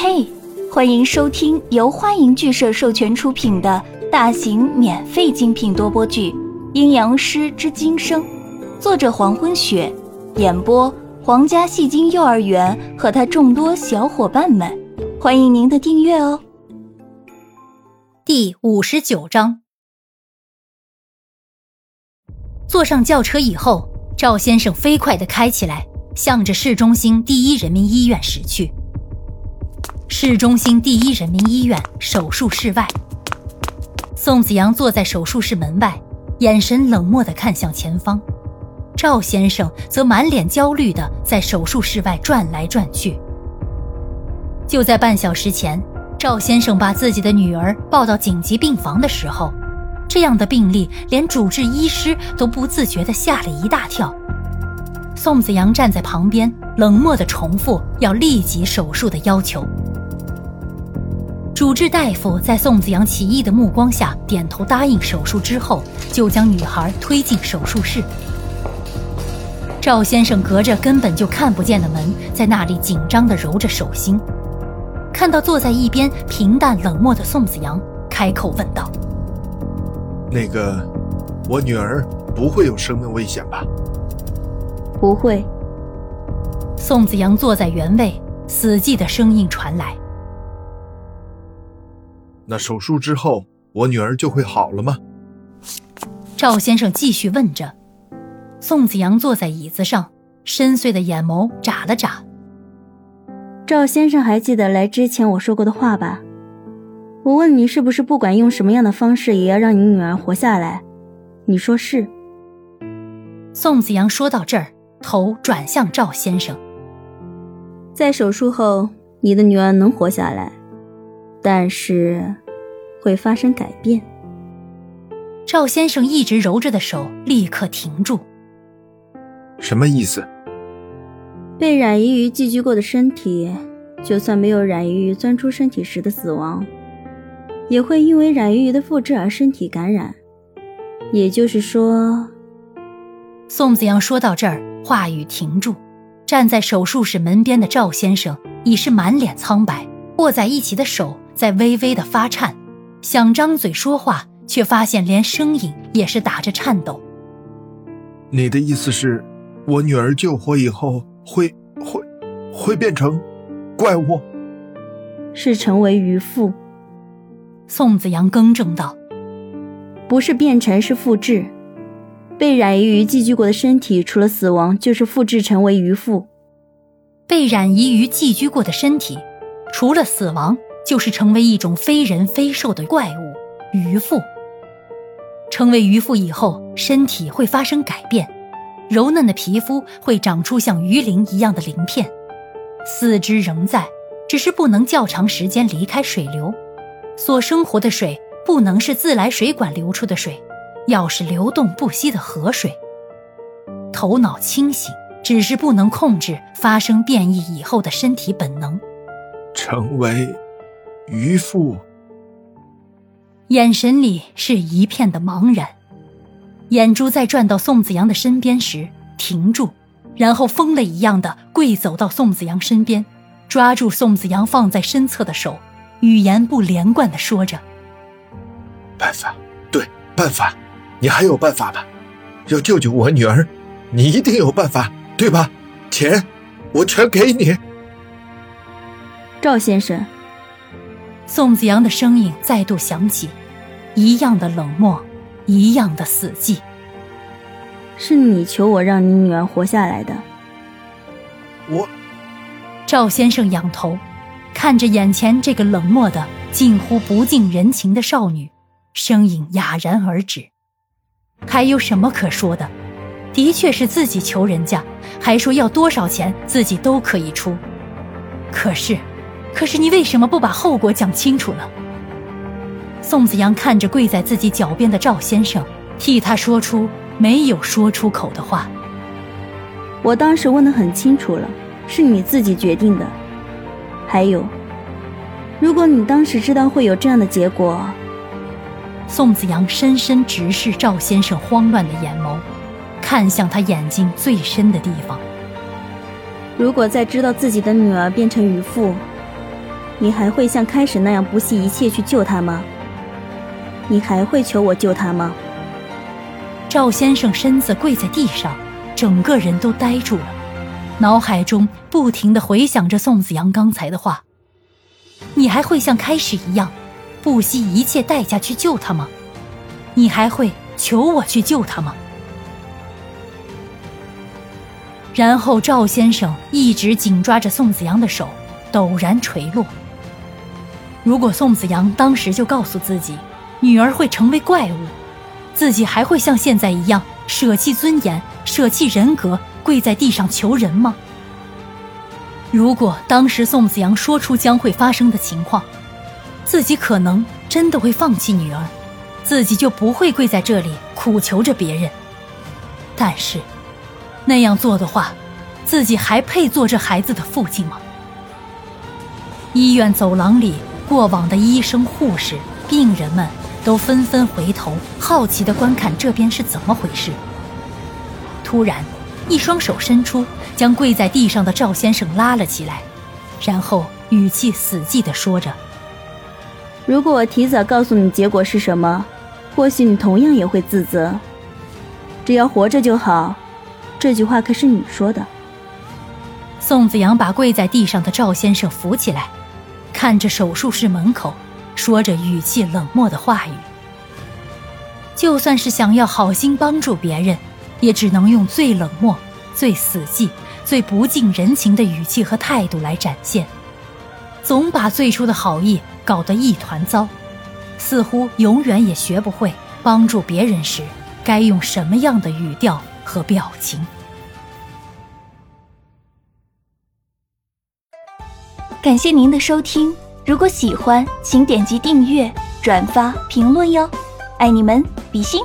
嘿，欢迎收听由欢迎剧社授权出品的大型免费精品多播剧《阴阳师之今生》，作者黄昏雪，演播皇家戏精幼儿园和他众多小伙伴们，欢迎您的订阅哦。第五十九章，坐上轿车以后，赵先生飞快的开起来，向着市中心第一人民医院驶去。市中心第一人民医院手术室外，宋子阳坐在手术室门外，眼神冷漠地看向前方。赵先生则满脸焦虑地在手术室外转来转去。就在半小时前，赵先生把自己的女儿抱到紧急病房的时候，这样的病例连主治医师都不自觉地吓了一大跳。宋子阳站在旁边，冷漠地重复要立即手术的要求。主治大夫在宋子阳奇异的目光下点头答应手术之后，就将女孩推进手术室。赵先生隔着根本就看不见的门，在那里紧张地揉着手心。看到坐在一边平淡冷漠的宋子阳，开口问道：“那个，我女儿不会有生命危险吧？”“不会。”宋子阳坐在原位，死寂的声音传来。那手术之后，我女儿就会好了吗？赵先生继续问着。宋子阳坐在椅子上，深邃的眼眸眨了眨。赵先生还记得来之前我说过的话吧？我问你是不是不管用什么样的方式，也要让你女儿活下来？你说是。宋子阳说到这儿，头转向赵先生。在手术后，你的女儿能活下来。但是，会发生改变。赵先生一直揉着的手立刻停住。什么意思？被染移于寄居过的身体，就算没有染移鱼钻出身体时的死亡，也会因为染鱼鱼的复制而身体感染。也就是说，宋子阳说到这儿，话语停住。站在手术室门边的赵先生已是满脸苍白，握在一起的手。在微微的发颤，想张嘴说话，却发现连声音也是打着颤抖。你的意思是，我女儿救活以后会会会变成怪物？是成为渔妇。宋子阳更正道：“不是变成，是复制。被染移于寄居过的身体，除了死亡，就是复制成为渔妇。被染移于寄居过的身体，除了死亡。”就是成为一种非人非兽的怪物渔妇。成为渔妇以后，身体会发生改变，柔嫩的皮肤会长出像鱼鳞一样的鳞片，四肢仍在，只是不能较长时间离开水流。所生活的水不能是自来水管流出的水，要是流动不息的河水。头脑清醒，只是不能控制发生变异以后的身体本能，成为。渔夫眼神里是一片的茫然，眼珠在转到宋子阳的身边时停住，然后疯了一样的跪走到宋子阳身边，抓住宋子阳放在身侧的手，语言不连贯的说着：“办法，对，办法，你还有办法吧？要救救我女儿，你一定有办法，对吧？钱，我全给你。”赵先生。宋子阳的声音再度响起，一样的冷漠，一样的死寂。是你求我让你女儿活下来的。我，赵先生仰头，看着眼前这个冷漠的、近乎不近人情的少女，声音哑然而止。还有什么可说的？的确是自己求人家，还说要多少钱自己都可以出。可是。可是你为什么不把后果讲清楚呢？宋子阳看着跪在自己脚边的赵先生，替他说出没有说出口的话。我当时问得很清楚了，是你自己决定的。还有，如果你当时知道会有这样的结果，宋子阳深深直视赵先生慌乱的眼眸，看向他眼睛最深的地方。如果在知道自己的女儿变成渔妇，你还会像开始那样不惜一切去救他吗？你还会求我救他吗？赵先生身子跪在地上，整个人都呆住了，脑海中不停的回想着宋子阳刚才的话。你还会像开始一样，不惜一切代价去救他吗？你还会求我去救他吗？然后赵先生一直紧抓着宋子阳的手，陡然垂落。如果宋子阳当时就告诉自己，女儿会成为怪物。自己还会像现在一样舍弃尊严、舍弃人格，跪在地上求人吗？如果当时宋子阳说出将会发生的情况，自己可能真的会放弃女儿，自己就不会跪在这里苦求着别人。但是，那样做的话，自己还配做这孩子的父亲吗？医院走廊里，过往的医生、护士、病人们。都纷纷回头，好奇地观看这边是怎么回事。突然，一双手伸出，将跪在地上的赵先生拉了起来，然后语气死寂地说着：“如果我提早告诉你结果是什么，或许你同样也会自责。只要活着就好。”这句话可是你说的。宋子阳把跪在地上的赵先生扶起来，看着手术室门口。说着语气冷漠的话语，就算是想要好心帮助别人，也只能用最冷漠、最死寂、最不近人情的语气和态度来展现，总把最初的好意搞得一团糟，似乎永远也学不会帮助别人时该用什么样的语调和表情。感谢您的收听。如果喜欢，请点击订阅、转发、评论哟，爱你们，比心。